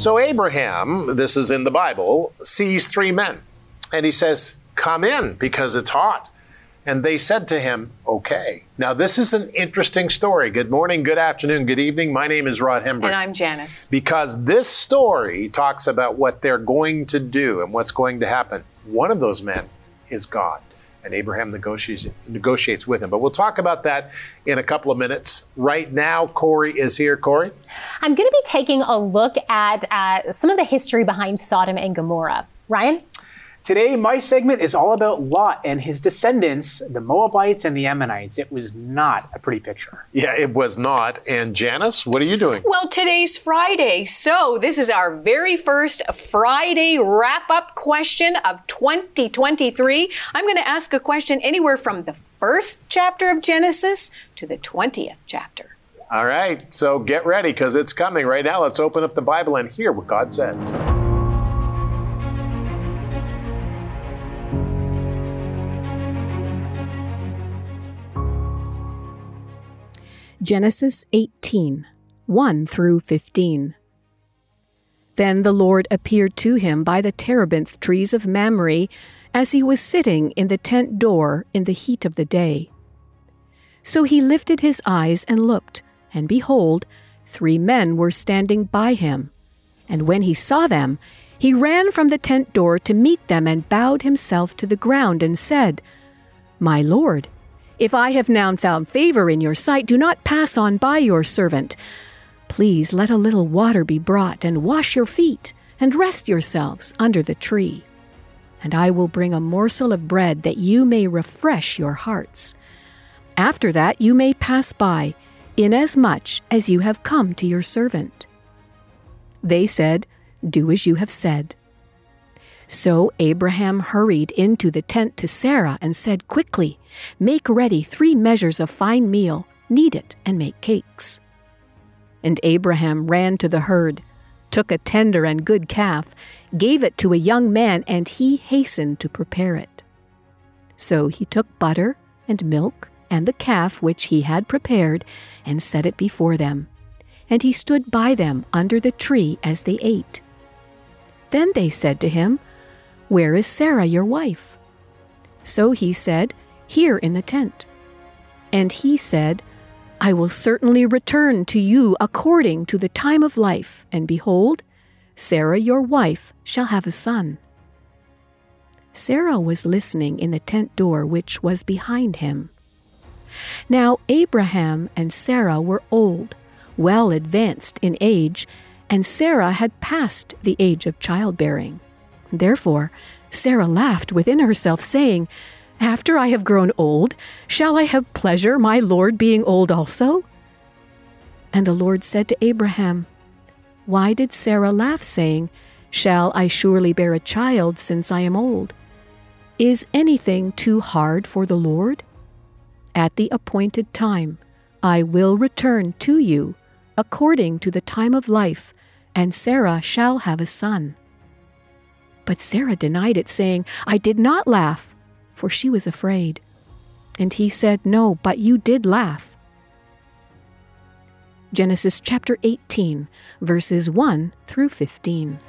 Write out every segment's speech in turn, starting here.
So Abraham, this is in the Bible, sees three men and he says, Come in because it's hot. And they said to him, Okay. Now, this is an interesting story. Good morning, good afternoon, good evening. My name is Rod Hembree. And I'm Janice. Because this story talks about what they're going to do and what's going to happen. One of those men is God. And Abraham negotiates, negotiates with him. But we'll talk about that in a couple of minutes. Right now, Corey is here. Corey? I'm going to be taking a look at uh, some of the history behind Sodom and Gomorrah. Ryan? Today, my segment is all about Lot and his descendants, the Moabites and the Ammonites. It was not a pretty picture. Yeah, it was not. And Janice, what are you doing? Well, today's Friday, so this is our very first Friday wrap up question of 2023. I'm going to ask a question anywhere from the first chapter of Genesis to the 20th chapter. All right, so get ready because it's coming right now. Let's open up the Bible and hear what God says. Genesis 18 1 through 15. Then the Lord appeared to him by the terebinth trees of Mamre as he was sitting in the tent door in the heat of the day. So he lifted his eyes and looked, and behold, three men were standing by him. And when he saw them, he ran from the tent door to meet them and bowed himself to the ground and said, My Lord, if I have now found favor in your sight, do not pass on by your servant. Please let a little water be brought, and wash your feet, and rest yourselves under the tree. And I will bring a morsel of bread that you may refresh your hearts. After that you may pass by, inasmuch as you have come to your servant. They said, Do as you have said. So Abraham hurried into the tent to Sarah and said quickly, Make ready three measures of fine meal, knead it, and make cakes. And Abraham ran to the herd, took a tender and good calf, gave it to a young man, and he hastened to prepare it. So he took butter and milk and the calf which he had prepared, and set it before them. And he stood by them under the tree as they ate. Then they said to him, where is Sarah, your wife? So he said, Here in the tent. And he said, I will certainly return to you according to the time of life, and behold, Sarah your wife shall have a son. Sarah was listening in the tent door which was behind him. Now Abraham and Sarah were old, well advanced in age, and Sarah had passed the age of childbearing. Therefore, Sarah laughed within herself, saying, After I have grown old, shall I have pleasure, my Lord being old also? And the Lord said to Abraham, Why did Sarah laugh, saying, Shall I surely bear a child since I am old? Is anything too hard for the Lord? At the appointed time, I will return to you according to the time of life, and Sarah shall have a son. But Sarah denied it, saying, I did not laugh, for she was afraid. And he said, No, but you did laugh. Genesis chapter 18, verses 1 through 15.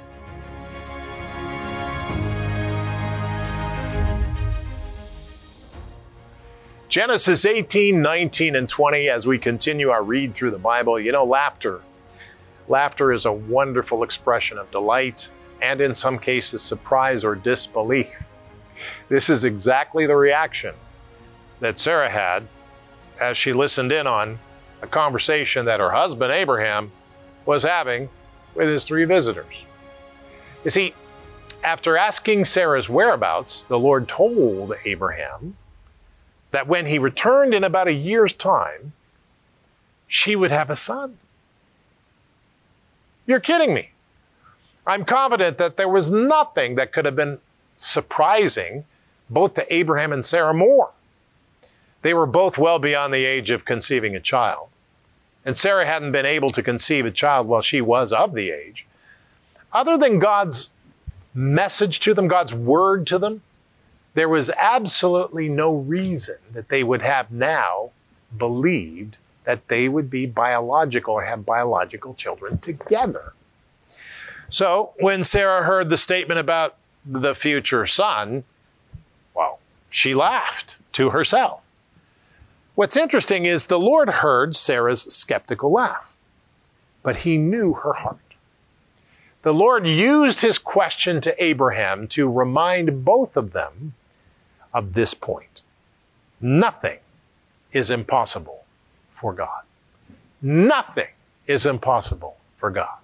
Genesis 18, 19, and 20, as we continue our read through the Bible, you know, laughter. Laughter is a wonderful expression of delight and in some cases surprise or disbelief. This is exactly the reaction that Sarah had as she listened in on a conversation that her husband Abraham was having with his three visitors. You see, after asking Sarah's whereabouts, the Lord told Abraham that when he returned in about a year's time, she would have a son. You're kidding me. I'm confident that there was nothing that could have been surprising both to Abraham and Sarah more. They were both well beyond the age of conceiving a child. And Sarah hadn't been able to conceive a child while she was of the age. Other than God's message to them, God's word to them, there was absolutely no reason that they would have now believed that they would be biological or have biological children together. So when Sarah heard the statement about the future son, well, she laughed to herself. What's interesting is the Lord heard Sarah's skeptical laugh, but he knew her heart. The Lord used his question to Abraham to remind both of them of this point. Nothing is impossible for God. Nothing is impossible for God.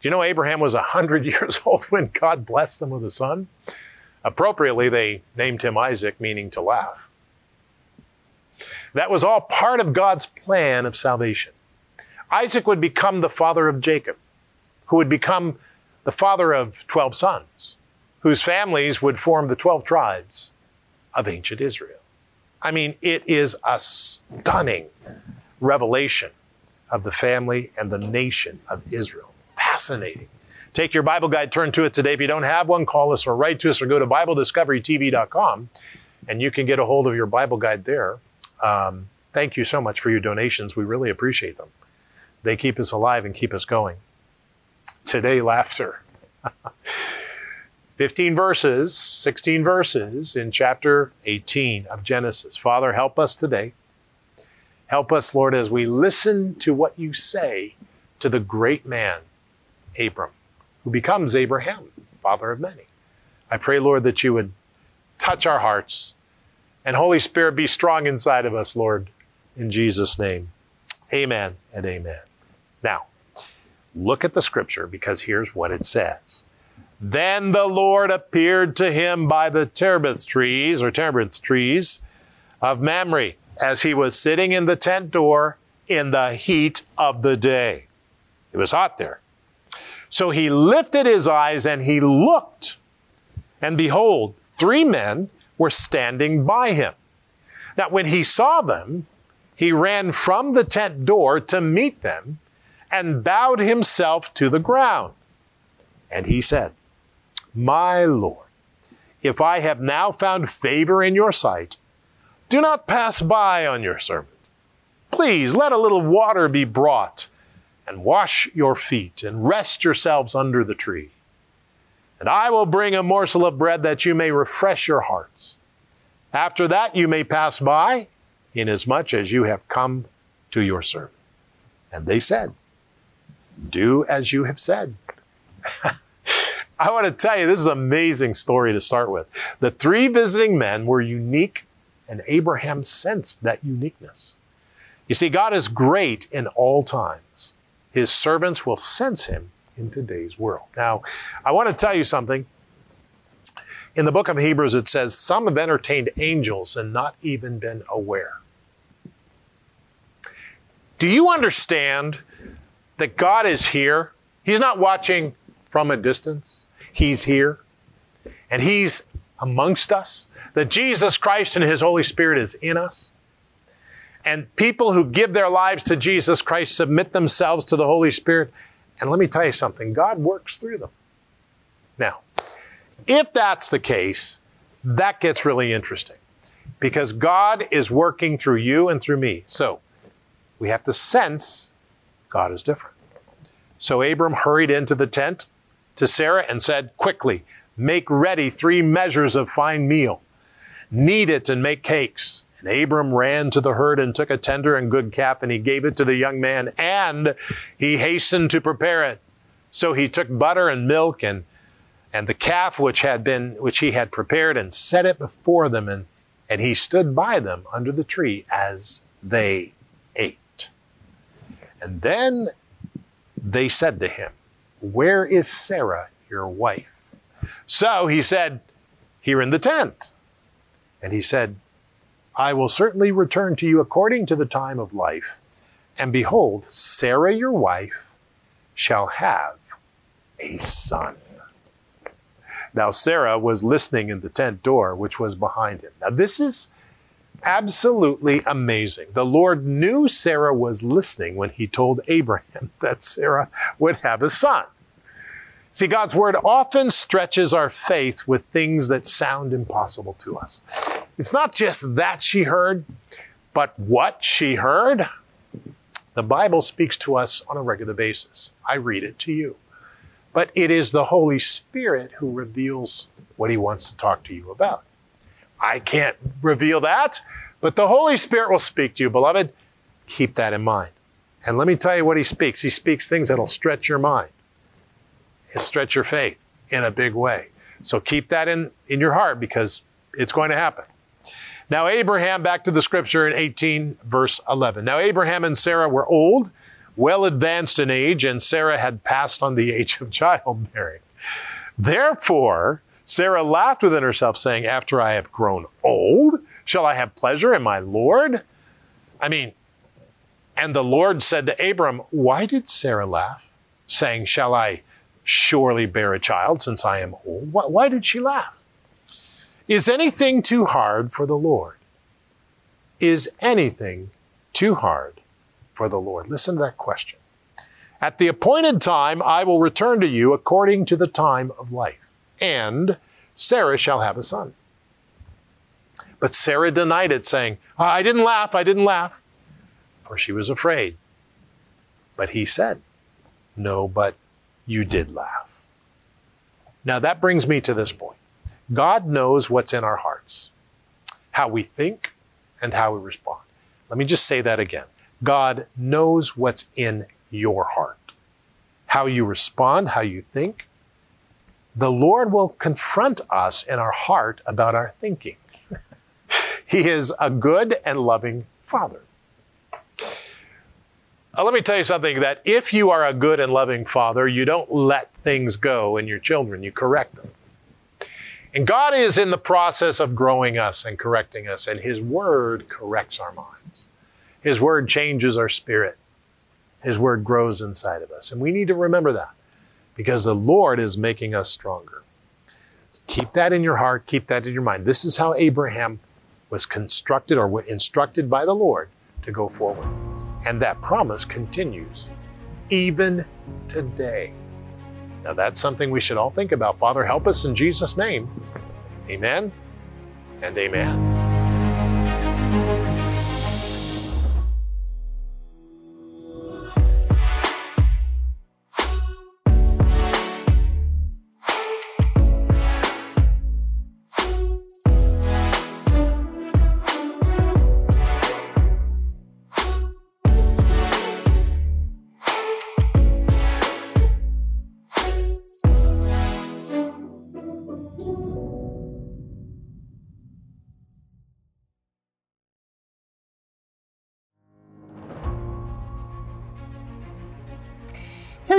Do you know Abraham was 100 years old when God blessed them with a son? Appropriately, they named him Isaac, meaning to laugh. That was all part of God's plan of salvation. Isaac would become the father of Jacob, who would become the father of 12 sons, whose families would form the 12 tribes of ancient Israel. I mean, it is a stunning revelation of the family and the nation of Israel. Fascinating. Take your Bible guide, turn to it today. If you don't have one, call us or write to us or go to BibleDiscoveryTV.com and you can get a hold of your Bible guide there. Um, thank you so much for your donations. We really appreciate them. They keep us alive and keep us going. Today, laughter. 15 verses, 16 verses in chapter 18 of Genesis. Father, help us today. Help us, Lord, as we listen to what you say to the great man, Abram, who becomes Abraham, father of many. I pray, Lord, that you would touch our hearts and Holy Spirit be strong inside of us, Lord, in Jesus' name. Amen and amen. Now, look at the scripture because here's what it says. Then the Lord appeared to him by the terebinth trees or terebinth trees of Mamre as he was sitting in the tent door in the heat of the day. It was hot there. So he lifted his eyes and he looked, and behold, three men were standing by him. Now, when he saw them, he ran from the tent door to meet them and bowed himself to the ground. And he said, My Lord, if I have now found favor in your sight, do not pass by on your servant. Please let a little water be brought and wash your feet and rest yourselves under the tree. And I will bring a morsel of bread that you may refresh your hearts. After that, you may pass by, inasmuch as you have come to your servant. And they said, Do as you have said. I want to tell you, this is an amazing story to start with. The three visiting men were unique, and Abraham sensed that uniqueness. You see, God is great in all times. His servants will sense him in today's world. Now, I want to tell you something. In the book of Hebrews, it says, Some have entertained angels and not even been aware. Do you understand that God is here? He's not watching from a distance, He's here and He's amongst us. That Jesus Christ and His Holy Spirit is in us. And people who give their lives to Jesus Christ submit themselves to the Holy Spirit. And let me tell you something God works through them. Now, if that's the case, that gets really interesting because God is working through you and through me. So we have to sense God is different. So Abram hurried into the tent to Sarah and said, Quickly, make ready three measures of fine meal, knead it and make cakes. And Abram ran to the herd and took a tender and good calf, and he gave it to the young man, and he hastened to prepare it. So he took butter and milk and and the calf which had been which he had prepared and set it before them and and he stood by them under the tree as they ate and then they said to him where is sarah your wife so he said here in the tent and he said i will certainly return to you according to the time of life and behold sarah your wife shall have a son now, Sarah was listening in the tent door, which was behind him. Now, this is absolutely amazing. The Lord knew Sarah was listening when he told Abraham that Sarah would have a son. See, God's word often stretches our faith with things that sound impossible to us. It's not just that she heard, but what she heard. The Bible speaks to us on a regular basis. I read it to you. but it is the Holy Spirit who reveals what he wants to talk to you about. I can't reveal that, but the Holy Spirit will speak to you, beloved. Keep that in mind. And let me tell you what he speaks. He speaks things that'll stretch your mind and stretch your faith in a big way. So keep that in, in your heart because it's going to happen. Now, Abraham, back to the scripture in 18, verse 11. Now, Abraham and Sarah were old, well advanced in age, and Sarah had passed on the age of childbearing. Therefore, Sarah laughed within herself, saying, After I have grown old, shall I have pleasure in my Lord? I mean, and the Lord said to Abram, Why did Sarah laugh? Saying, Shall I surely bear a child since I am old? Why did she laugh? Is anything too hard for the Lord? Is anything too hard for the Lord? Listen to that question. At the appointed time, I will return to you according to the time of life and Sarah shall have a son. But Sarah denied it, saying, I didn't laugh, I didn't laugh, for she was afraid. But he said, No, but you did laugh. Now that brings me to this point. God knows what's in our hearts, how we think, and how we respond. Let me just say that again. God knows what's in your heart, how you respond, how you think, the Lord will confront us in our heart about our thinking. he is a good and loving Father. Uh, let me tell you something that if you are a good and loving Father, you don't let things go in your children, you correct them. And God is in the process of growing us and correcting us, and His Word corrects our minds. His Word changes our spirit. His Word grows inside of us. And we need to remember that because the Lord is making us stronger. Keep that in your heart, keep that in your mind. This is how Abraham was constructed or instructed by the Lord to go forward. And that promise continues even today. Now, that's something we should all think about. Father, help us in Jesus' name. Amen and amen.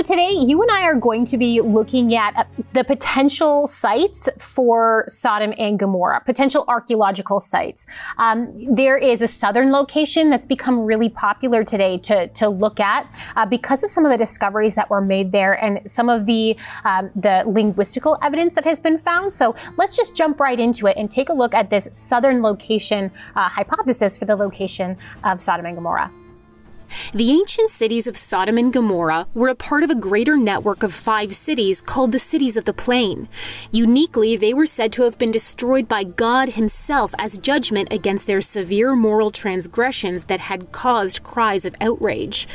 So today, you and I are going to be looking at uh, the potential sites for Sodom and Gomorrah, potential archaeological sites. Um, there is a southern location that's become really popular today to, to look at uh, because of some of the discoveries that were made there and some of the um, the linguistical evidence that has been found. So let's just jump right into it and take a look at this southern location uh, hypothesis for the location of Sodom and Gomorrah. The ancient cities of Sodom and Gomorrah were a part of a greater network of five cities called the Cities of the Plain. Uniquely, they were said to have been destroyed by God Himself as judgment against their severe moral transgressions that had caused cries of outrage.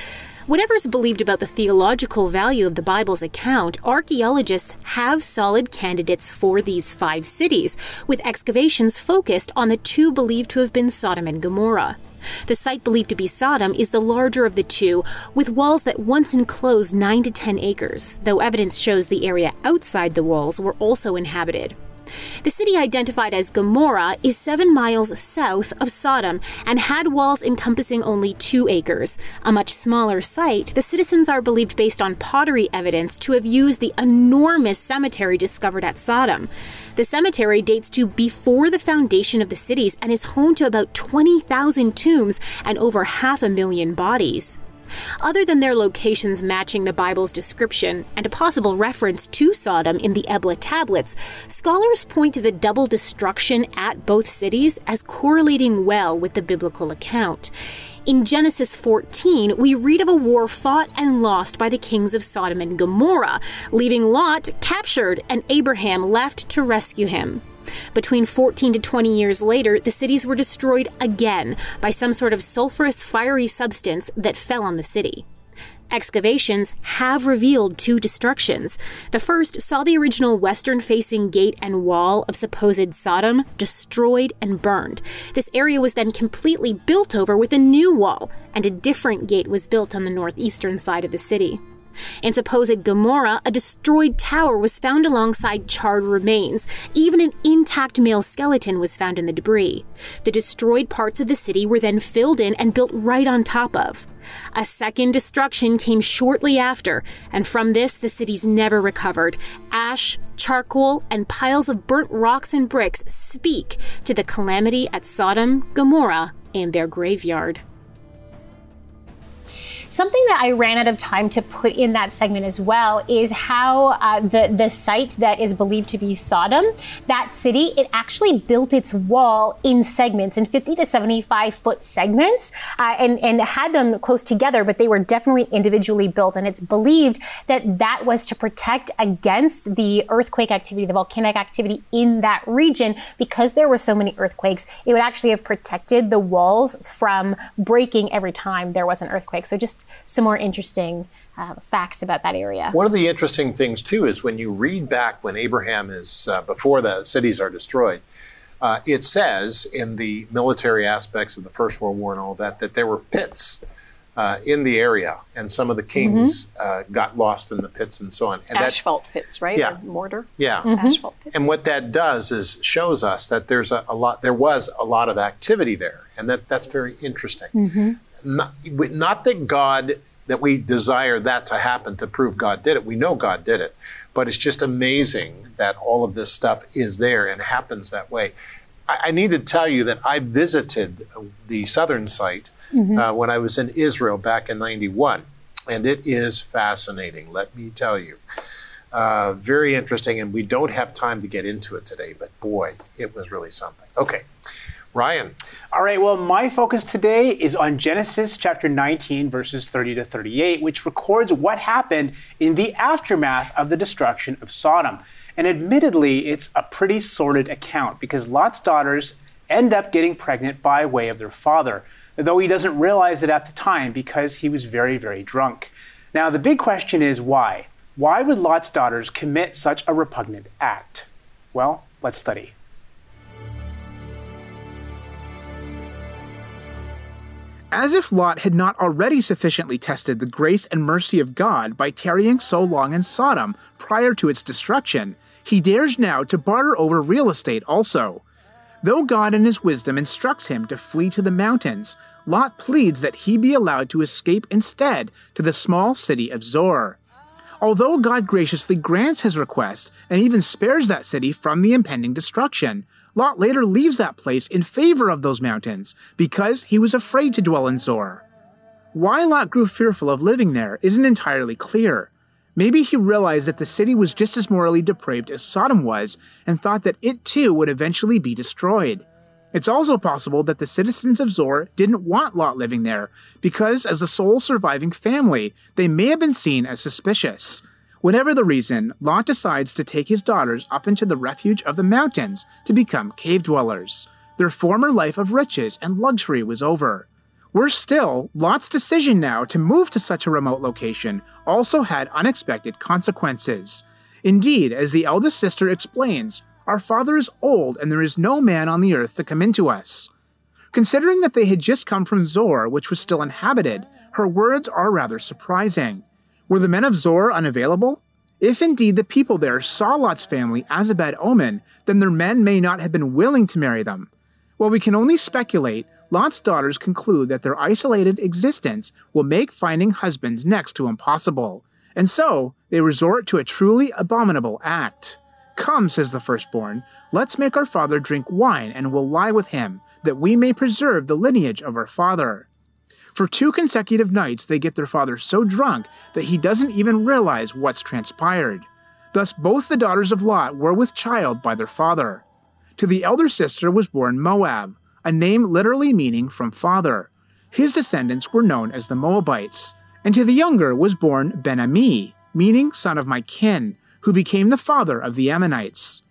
Whatever's believed about the theological value of the Bible's account, archaeologists have solid candidates for these five cities, with excavations focused on the two believed to have been Sodom and Gomorrah. The site believed to be Sodom is the larger of the two, with walls that once enclosed 9 to 10 acres, though evidence shows the area outside the walls were also inhabited. The city identified as Gomorrah is seven miles south of Sodom and had walls encompassing only two acres. A much smaller site, the citizens are believed based on pottery evidence to have used the enormous cemetery discovered at Sodom. The cemetery dates to before the foundation of the cities and is home to about 20,000 tombs and over half a million bodies. Other than their locations matching the Bible's description and a possible reference to Sodom in the Ebla tablets, scholars point to the double destruction at both cities as correlating well with the biblical account. In Genesis 14, we read of a war fought and lost by the kings of Sodom and Gomorrah, leaving Lot captured and Abraham left to rescue him. Between 14 to 20 years later, the cities were destroyed again by some sort of sulfurous fiery substance that fell on the city. Excavations have revealed two destructions. The first saw the original western facing gate and wall of supposed Sodom destroyed and burned. This area was then completely built over with a new wall, and a different gate was built on the northeastern side of the city. In supposed Gomorrah, a destroyed tower was found alongside charred remains. Even an intact male skeleton was found in the debris. The destroyed parts of the city were then filled in and built right on top of. A second destruction came shortly after, and from this the city's never recovered. Ash, charcoal, and piles of burnt rocks and bricks speak to the calamity at Sodom, Gomorrah, and their graveyard. Something that I ran out of time to put in that segment as well is how uh, the the site that is believed to be Sodom, that city, it actually built its wall in segments, in 50 to 75 foot segments, uh, and and had them close together, but they were definitely individually built, and it's believed that that was to protect against the earthquake activity, the volcanic activity in that region, because there were so many earthquakes. It would actually have protected the walls from breaking every time there was an earthquake. So just some more interesting uh, facts about that area. One of the interesting things too is when you read back when Abraham is uh, before the cities are destroyed. Uh, it says in the military aspects of the First World War and all that that there were pits uh, in the area, and some of the kings mm-hmm. got lost in the pits and so on. And Asphalt that, pits, right? Yeah, or mortar. Yeah, mm-hmm. asphalt pits. And what that does is shows us that there's a, a, lot. There was a lot of activity there, and that that's very interesting. Mm-hmm not, not that God, that we desire that to happen to prove God did it. We know God did it. But it's just amazing that all of this stuff is there and happens that way. I, I need to tell you that I visited the southern site mm-hmm. uh, when I was in Israel back in 91. And it is fascinating, let me tell you. Uh, very interesting, and we don't have time to get into it today, but boy, it was really something. Okay. Ryan. All right, well, my focus today is on Genesis chapter 19, verses 30 to 38, which records what happened in the aftermath of the destruction of Sodom. And admittedly, it's a pretty sordid account because Lot's daughters end up getting pregnant by way of their father, though he doesn't realize it at the time because he was very, very drunk. Now, the big question is why? Why would Lot's daughters commit such a repugnant act? Well, let's study. As if Lot had not already sufficiently tested the grace and mercy of God by tarrying so long in Sodom prior to its destruction, he dares now to barter over real estate also. Though God in his wisdom instructs him to flee to the mountains, Lot pleads that he be allowed to escape instead to the small city of Zoar. Although God graciously grants his request and even spares that city from the impending destruction, Lot later leaves that place in favor of those mountains because he was afraid to dwell in Zoar. Why Lot grew fearful of living there isn't entirely clear. Maybe he realized that the city was just as morally depraved as Sodom was and thought that it too would eventually be destroyed. It's also possible that the citizens of Zoar didn't want Lot living there because, as the sole surviving family, they may have been seen as suspicious. Whatever the reason, Lot decides to take his daughters up into the refuge of the mountains to become cave dwellers. Their former life of riches and luxury was over. Worse still, Lot's decision now to move to such a remote location also had unexpected consequences. Indeed, as the eldest sister explains, our father is old and there is no man on the earth to come into us. Considering that they had just come from Zoar, which was still inhabited, her words are rather surprising. Were the men of Zoar unavailable? If indeed the people there saw Lot's family as a bad omen, then their men may not have been willing to marry them. While we can only speculate, Lot's daughters conclude that their isolated existence will make finding husbands next to impossible, and so they resort to a truly abominable act. Come, says the firstborn, let's make our father drink wine and we'll lie with him, that we may preserve the lineage of our father. For two consecutive nights, they get their father so drunk that he doesn't even realize what's transpired. Thus, both the daughters of Lot were with child by their father. To the elder sister was born Moab, a name literally meaning from father. His descendants were known as the Moabites. And to the younger was born Ben Ami, meaning son of my kin, who became the father of the Ammonites.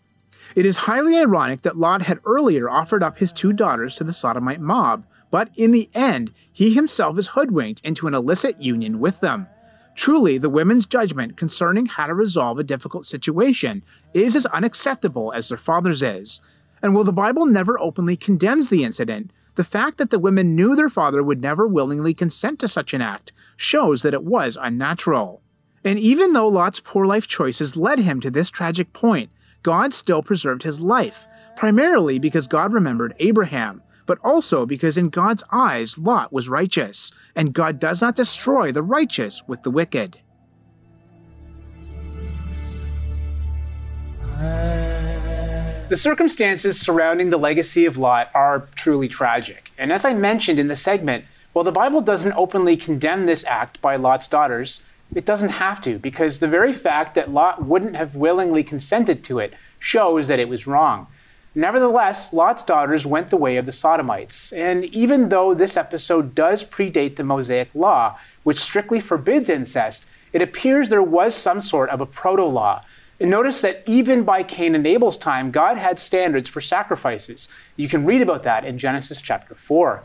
It is highly ironic that Lot had earlier offered up his two daughters to the Sodomite mob, but in the end, he himself is hoodwinked into an illicit union with them. Truly, the women's judgment concerning how to resolve a difficult situation is as unacceptable as their father's is. And while the Bible never openly condemns the incident, the fact that the women knew their father would never willingly consent to such an act shows that it was unnatural. And even though Lot's poor life choices led him to this tragic point, God still preserved his life, primarily because God remembered Abraham, but also because in God's eyes Lot was righteous, and God does not destroy the righteous with the wicked. The circumstances surrounding the legacy of Lot are truly tragic. And as I mentioned in the segment, while the Bible doesn't openly condemn this act by Lot's daughters, it doesn't have to, because the very fact that Lot wouldn't have willingly consented to it shows that it was wrong. Nevertheless, Lot's daughters went the way of the Sodomites. And even though this episode does predate the Mosaic law, which strictly forbids incest, it appears there was some sort of a proto law. And notice that even by Cain and Abel's time, God had standards for sacrifices. You can read about that in Genesis chapter 4.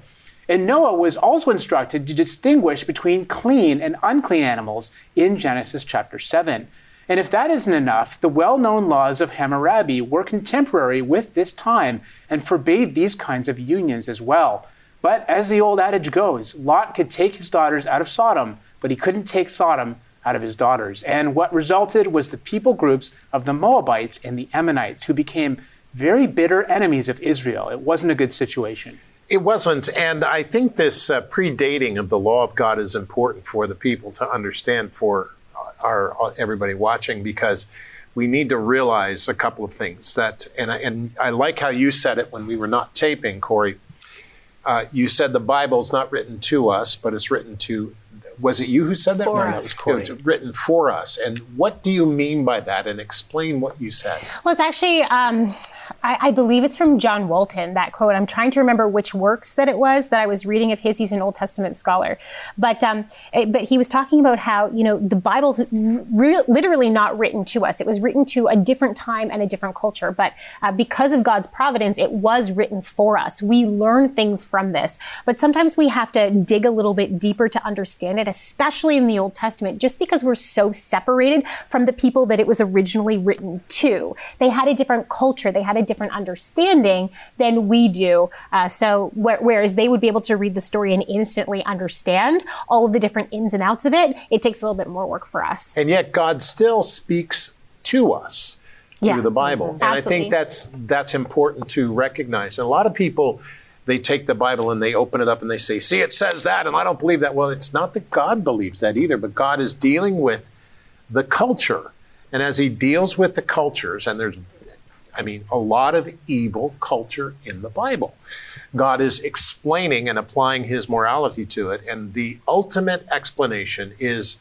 And Noah was also instructed to distinguish between clean and unclean animals in Genesis chapter 7. And if that isn't enough, the well known laws of Hammurabi were contemporary with this time and forbade these kinds of unions as well. But as the old adage goes, Lot could take his daughters out of Sodom, but he couldn't take Sodom out of his daughters. And what resulted was the people groups of the Moabites and the Ammonites, who became very bitter enemies of Israel. It wasn't a good situation. It wasn't, and I think this uh, predating of the law of God is important for the people to understand for our, our everybody watching because we need to realize a couple of things that, and I, and I like how you said it when we were not taping, Corey. Uh, you said the Bible is not written to us, but it's written to. Was it you who said that? For No, us. it was written for us. And what do you mean by that? And explain what you said. Well, it's actually, um, I, I believe it's from John Walton, that quote. I'm trying to remember which works that it was that I was reading of his. He's an Old Testament scholar. But, um, it- but he was talking about how, you know, the Bible's re- literally not written to us. It was written to a different time and a different culture. But uh, because of God's providence, it was written for us. We learn things from this. But sometimes we have to dig a little bit deeper to understand it, especially in the Old Testament, just because we're so separated from the people that it was originally written to. They had a different culture, they had a different understanding than we do. Uh, so, wh- whereas they would be able to read the story and instantly understand all of the different ins and outs of it, it takes a little bit more work for us. And yet God still speaks to us through Yeah. the Bible. And I think that's that's important to recognize. And a lot of people they take the Bible and they open it up and they say, "See, it says that," and I don't believe that. Well, it's not that God believes that either, but God is dealing with the culture. And as he deals with the cultures, and there's I mean, a lot of evil culture in the Bible. God is explaining and applying his morality to it. And the ultimate explanation is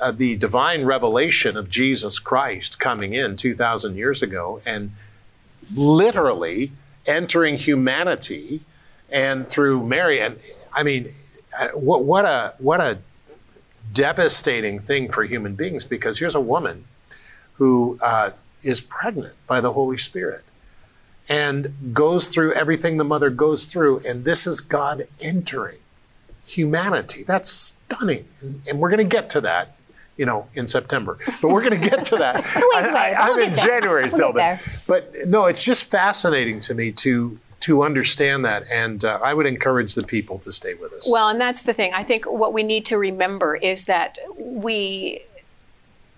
uh, the divine revelation of Jesus Christ coming in 2,000 years ago and literally entering humanity and through Mary. And I mean, uh, what, what a what a devastating thing for human beings because here's a woman who uh, is pregnant by the Holy Spirit and goes through everything the mother goes through, and this is God entering humanity. That's stunning, and, and we're going to get to that. You know, in September, but we're going to get to that. I, am in. January still, but, but no, it's just fascinating to me to to understand that, and uh, I would encourage the people to stay with us. Well, and that's the thing. I think what we need to remember is that we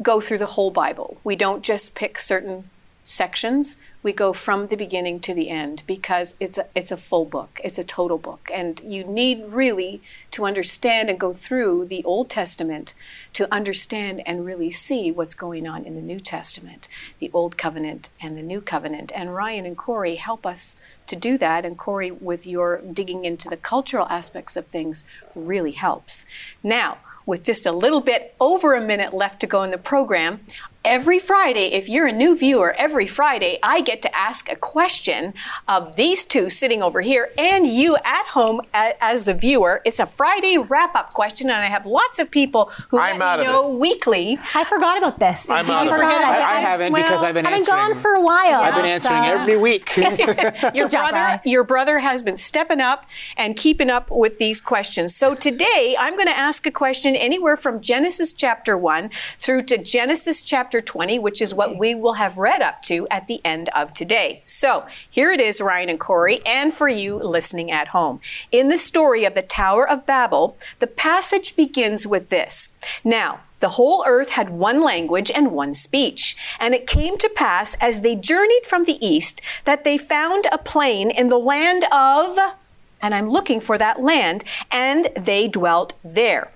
go through the whole Bible. We don't just pick certain sections. We go from the beginning to the end because it's a, it's a full book. It's a total book. And you need really to understand and go through the Old Testament to understand and really see what's going on in the New Testament, the Old Covenant and the New Covenant. And Ryan and Corey help us to do that. And Corey, with your digging into the cultural aspects of things, really helps. Now, with just a little bit over a minute left to go in the program, every Friday, if you're a new viewer, every Friday I get to ask a question of these two sitting over here and you at home a- as the viewer. It's a Friday wrap up question, and I have lots of people who I'm let out me of know weekly. I forgot about this. I'm Did out you of it. forget? I, I I, haven't well, because I've been I've been answering. gone for a while. I've been so- answering every week. Your brother, your brother has been stepping up and keeping up with these questions. So today I'm going to ask a question anywhere from Genesis chapter 1 through to Genesis chapter 20, which is what we will have read up to at the end of today. So here it is, Ryan and Corey, and for you listening at home. In the story of the Tower of Babel, the passage begins with this. Now, the whole earth had one language and one speech. And it came to pass as they journeyed from the east that they found a plain in the land of, and I'm looking for that land, and they dwelt there.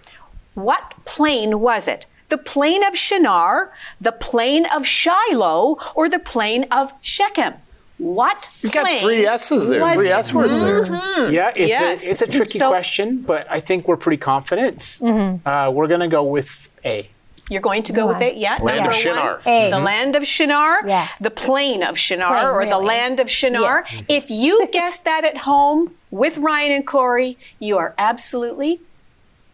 What plain was it? The plain of Shinar, the plain of Shiloh, or the plain of Shechem? What You got three S's there, three it? S words there. Mm-hmm. Yeah, it's Yes. a it's a tricky So- question, but I think we're pretty confident. Mm-hmm. Uh, we're gonna go with A. You're going to go with it? Yeah. Land Number of Shinar. One, A. the mm-hmm. land of Shinar. Yes. The plain of Shinar Plain, or the land of Shinar. Yes. If you guessed that at home with Ryan and Corey, you are absolutely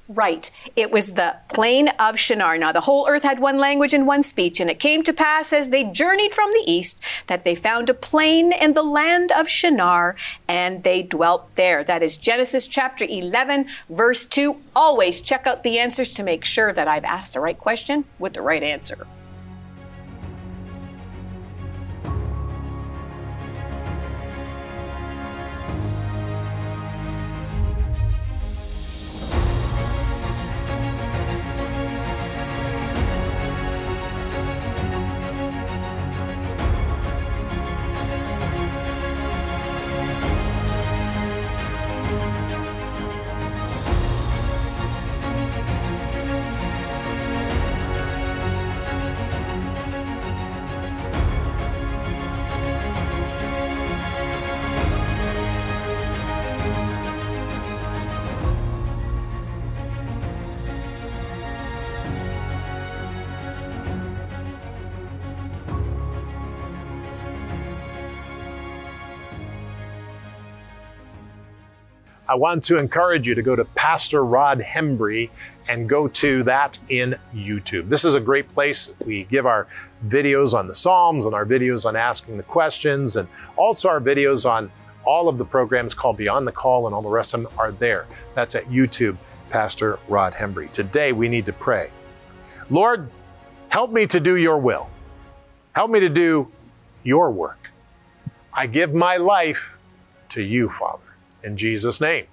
right. It was the plain of Shinar. Now, the whole earth had one language and one speech, and it came to pass as they journeyed from the east that they found a plain in the land of Shinar, and they dwelt there. That is Genesis chapter 11, verse 2. Always check out the answers to make sure that I've asked the right question with the right answer. I want to encourage you to go to Pastor Rod Hembree and go to that in YouTube. This is a great place. We give our videos on the Psalms and our videos on asking the questions and also our videos on all of the programs called Beyond the Call and all the rest of them are there. That's at YouTube, Pastor Rod Hembree. Today we need to pray. Lord, help me to do your will. Help me to do your work. I give my life to you, Father, in Jesus' name.